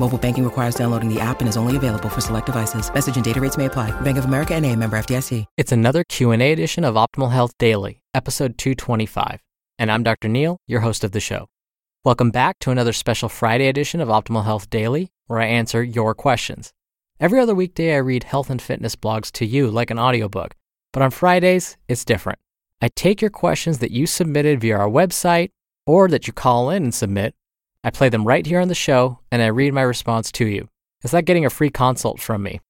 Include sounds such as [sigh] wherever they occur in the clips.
Mobile banking requires downloading the app and is only available for select devices. Message and data rates may apply. Bank of America and a member FDIC. It's another Q&A edition of Optimal Health Daily, episode 225. And I'm Dr. Neal, your host of the show. Welcome back to another special Friday edition of Optimal Health Daily, where I answer your questions. Every other weekday, I read health and fitness blogs to you like an audiobook. But on Fridays, it's different. I take your questions that you submitted via our website or that you call in and submit. I play them right here on the show and I read my response to you. It's like getting a free consult from me.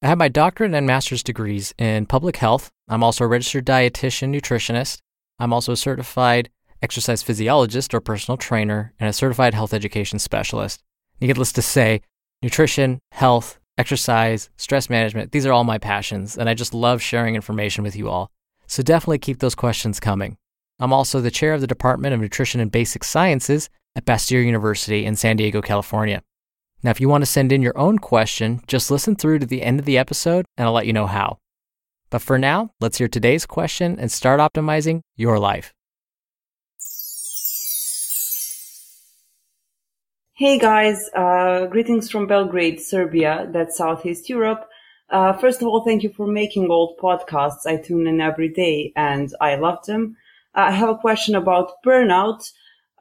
I have my doctorate and master's degrees in public health. I'm also a registered dietitian nutritionist. I'm also a certified exercise physiologist or personal trainer and a certified health education specialist. Needless to say, nutrition, health, exercise, stress management, these are all my passions, and I just love sharing information with you all. So definitely keep those questions coming. I'm also the chair of the Department of Nutrition and Basic Sciences at Bastyr University in San Diego, California. Now, if you want to send in your own question, just listen through to the end of the episode and I'll let you know how. But for now, let's hear today's question and start optimizing your life. Hey guys, uh, greetings from Belgrade, Serbia, that's Southeast Europe. Uh, first of all, thank you for making old podcasts. I tune in every day and I love them. I have a question about burnout.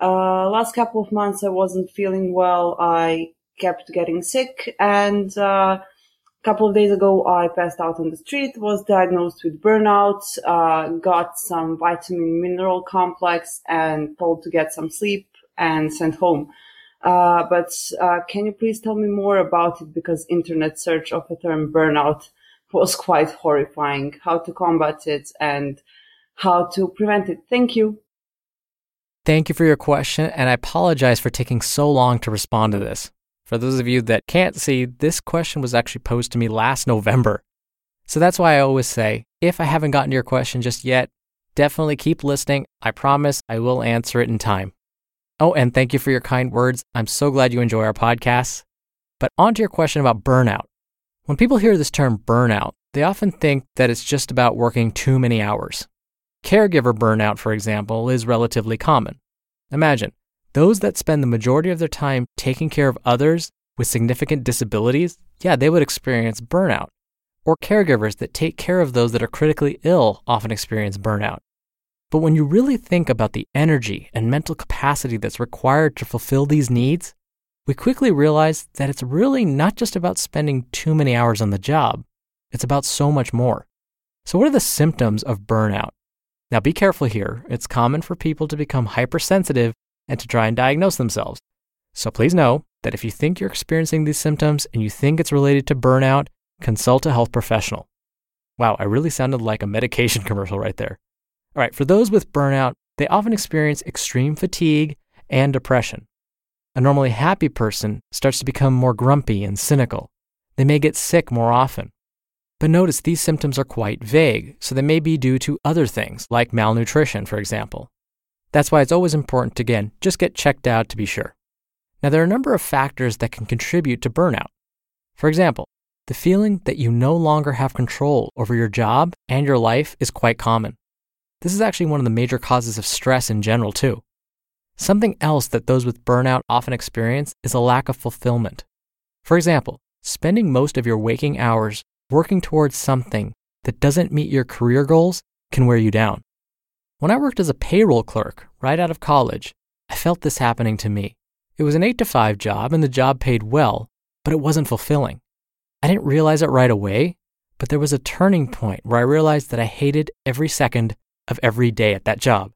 Uh, last couple of months I wasn't feeling well. I kept getting sick and uh, a couple of days ago I passed out on the street, was diagnosed with burnout, uh, got some vitamin mineral complex and told to get some sleep and sent home. Uh, but uh, can you please tell me more about it? Because internet search of the term burnout [laughs] was quite horrifying. How to combat it and how to prevent it. Thank you. Thank you for your question, and I apologize for taking so long to respond to this. For those of you that can't see, this question was actually posed to me last November. So that's why I always say if I haven't gotten to your question just yet, definitely keep listening. I promise I will answer it in time. Oh, and thank you for your kind words. I'm so glad you enjoy our podcasts. But on to your question about burnout. When people hear this term burnout, they often think that it's just about working too many hours. Caregiver burnout, for example, is relatively common. Imagine those that spend the majority of their time taking care of others with significant disabilities, yeah, they would experience burnout. Or caregivers that take care of those that are critically ill often experience burnout. But when you really think about the energy and mental capacity that's required to fulfill these needs, we quickly realize that it's really not just about spending too many hours on the job, it's about so much more. So, what are the symptoms of burnout? Now, be careful here. It's common for people to become hypersensitive and to try and diagnose themselves. So, please know that if you think you're experiencing these symptoms and you think it's related to burnout, consult a health professional. Wow, I really sounded like a medication [laughs] commercial right there. All right, for those with burnout, they often experience extreme fatigue and depression. A normally happy person starts to become more grumpy and cynical. They may get sick more often. But notice these symptoms are quite vague, so they may be due to other things, like malnutrition, for example. That's why it's always important to, again, just get checked out to be sure. Now, there are a number of factors that can contribute to burnout. For example, the feeling that you no longer have control over your job and your life is quite common. This is actually one of the major causes of stress in general, too. Something else that those with burnout often experience is a lack of fulfillment. For example, spending most of your waking hours working towards something that doesn't meet your career goals can wear you down. When I worked as a payroll clerk right out of college, I felt this happening to me. It was an 8 to 5 job and the job paid well, but it wasn't fulfilling. I didn't realize it right away, But there was a turning point where I realized that I hated every second of every day at that job.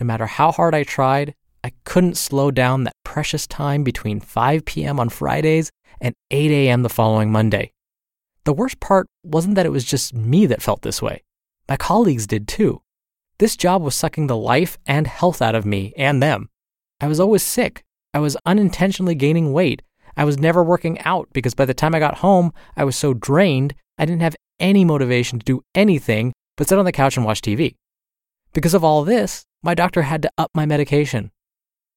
No matter how hard I tried, I couldn't slow down that precious time between 5 p.m. on Fridays and 8 a.m. the following Monday. The worst part wasn't that it was just me that felt this way. My colleagues did too. This job was sucking the life and health out of me and them. I was always sick. I was unintentionally gaining weight. I was never working out because by the time I got home, I was so drained, I didn't have any motivation to do anything but sit on the couch and watch TV. Because of all this, my doctor had to up my medication.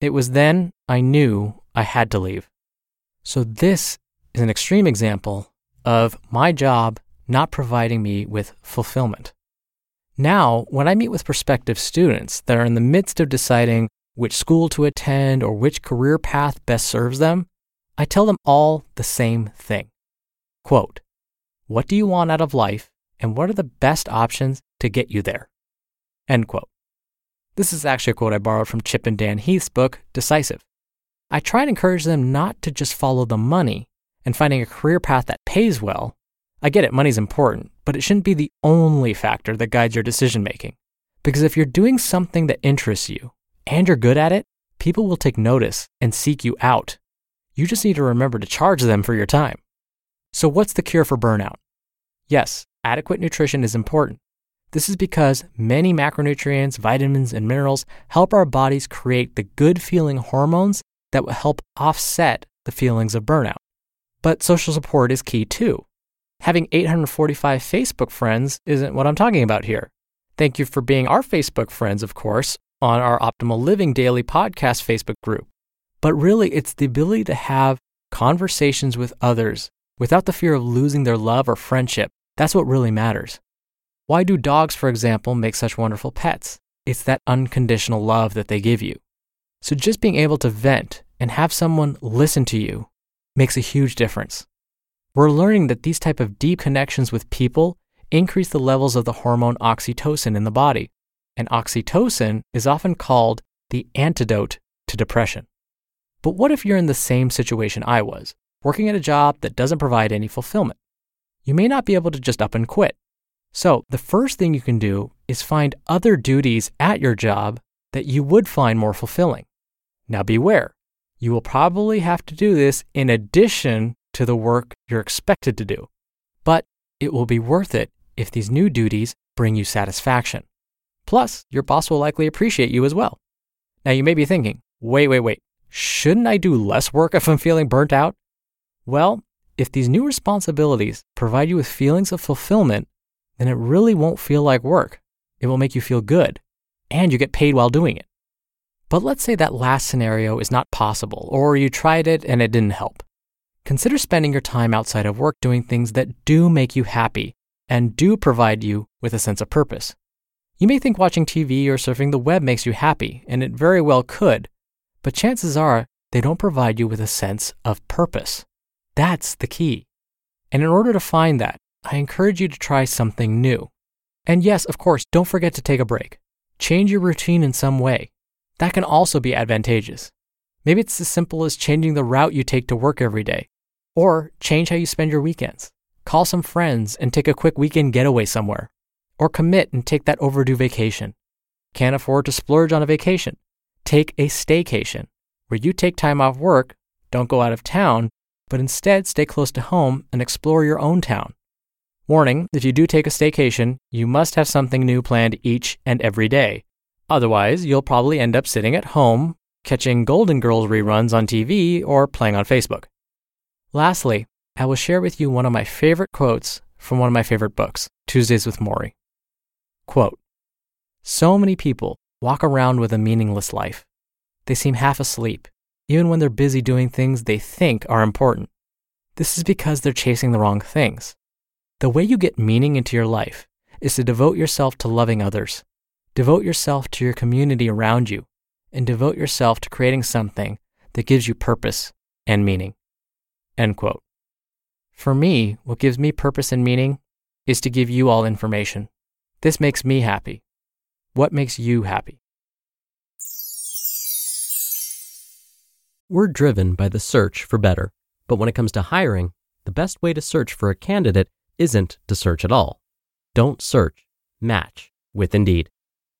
It was then I knew I had to leave. So, this is an extreme example of my job not providing me with fulfillment. Now, when I meet with prospective students that are in the midst of deciding which school to attend or which career path best serves them, I tell them all the same thing. Quote, what do you want out of life and what are the best options to get you there? End quote. This is actually a quote I borrowed from Chip and Dan Heath's book, Decisive. I try and encourage them not to just follow the money and finding a career path that pays well. I get it, money's important, but it shouldn't be the only factor that guides your decision making. Because if you're doing something that interests you and you're good at it, people will take notice and seek you out. You just need to remember to charge them for your time. So, what's the cure for burnout? Yes, adequate nutrition is important. This is because many macronutrients, vitamins, and minerals help our bodies create the good feeling hormones that will help offset the feelings of burnout. But social support is key too. Having 845 Facebook friends isn't what I'm talking about here. Thank you for being our Facebook friends, of course, on our Optimal Living Daily podcast Facebook group. But really, it's the ability to have conversations with others without the fear of losing their love or friendship. That's what really matters. Why do dogs, for example, make such wonderful pets? It's that unconditional love that they give you. So just being able to vent and have someone listen to you makes a huge difference. We're learning that these type of deep connections with people increase the levels of the hormone oxytocin in the body. And oxytocin is often called the antidote to depression. But what if you're in the same situation I was, working at a job that doesn't provide any fulfillment? You may not be able to just up and quit. So, the first thing you can do is find other duties at your job that you would find more fulfilling. Now, beware, you will probably have to do this in addition to the work you're expected to do, but it will be worth it if these new duties bring you satisfaction. Plus, your boss will likely appreciate you as well. Now, you may be thinking, wait, wait, wait, shouldn't I do less work if I'm feeling burnt out? Well, if these new responsibilities provide you with feelings of fulfillment, then it really won't feel like work. It will make you feel good, and you get paid while doing it. But let's say that last scenario is not possible, or you tried it and it didn't help. Consider spending your time outside of work doing things that do make you happy and do provide you with a sense of purpose. You may think watching TV or surfing the web makes you happy, and it very well could, but chances are they don't provide you with a sense of purpose. That's the key. And in order to find that, I encourage you to try something new. And yes, of course, don't forget to take a break. Change your routine in some way. That can also be advantageous. Maybe it's as simple as changing the route you take to work every day, or change how you spend your weekends. Call some friends and take a quick weekend getaway somewhere, or commit and take that overdue vacation. Can't afford to splurge on a vacation? Take a staycation, where you take time off work, don't go out of town, but instead stay close to home and explore your own town. Warning if you do take a staycation, you must have something new planned each and every day. Otherwise, you'll probably end up sitting at home, catching Golden Girls reruns on TV, or playing on Facebook. Lastly, I will share with you one of my favorite quotes from one of my favorite books, Tuesdays with Morrie. Quote So many people walk around with a meaningless life. They seem half asleep, even when they're busy doing things they think are important. This is because they're chasing the wrong things. The way you get meaning into your life is to devote yourself to loving others, devote yourself to your community around you, and devote yourself to creating something that gives you purpose and meaning. End quote. For me, what gives me purpose and meaning is to give you all information. This makes me happy. What makes you happy? We're driven by the search for better. But when it comes to hiring, the best way to search for a candidate isn't to search at all. Don't search, match with Indeed.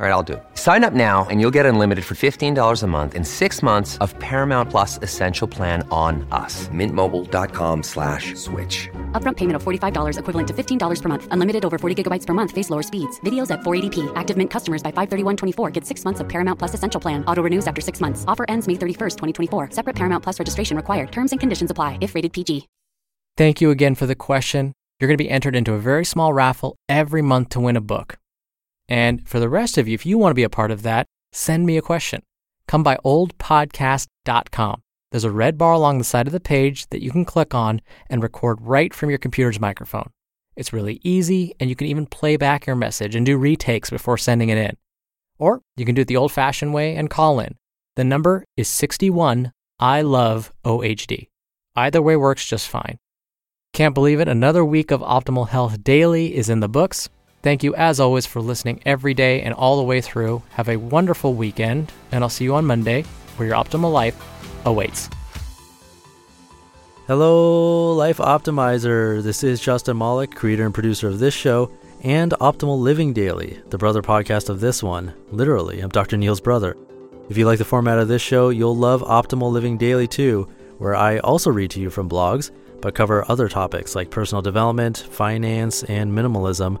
All right, I'll do it. Sign up now and you'll get unlimited for $15 a month and six months of Paramount Plus Essential Plan on us. Mintmobile.com slash switch. Upfront payment of $45 equivalent to $15 per month. Unlimited over 40 gigabytes per month. Face lower speeds. Videos at 480p. Active Mint customers by 531.24 get six months of Paramount Plus Essential Plan. Auto renews after six months. Offer ends May 31st, 2024. Separate Paramount Plus registration required. Terms and conditions apply if rated PG. Thank you again for the question. You're going to be entered into a very small raffle every month to win a book. And for the rest of you, if you want to be a part of that, send me a question. Come by oldpodcast.com. There's a red bar along the side of the page that you can click on and record right from your computer's microphone. It's really easy, and you can even play back your message and do retakes before sending it in. Or you can do it the old fashioned way and call in. The number is 61 I love OHD. Either way works just fine. Can't believe it, another week of Optimal Health Daily is in the books. Thank you, as always, for listening every day and all the way through. Have a wonderful weekend, and I'll see you on Monday where your optimal life awaits. Hello, Life Optimizer. This is Justin Malik, creator and producer of this show and Optimal Living Daily, the brother podcast of this one. Literally, I'm Dr. Neal's brother. If you like the format of this show, you'll love Optimal Living Daily too, where I also read to you from blogs, but cover other topics like personal development, finance, and minimalism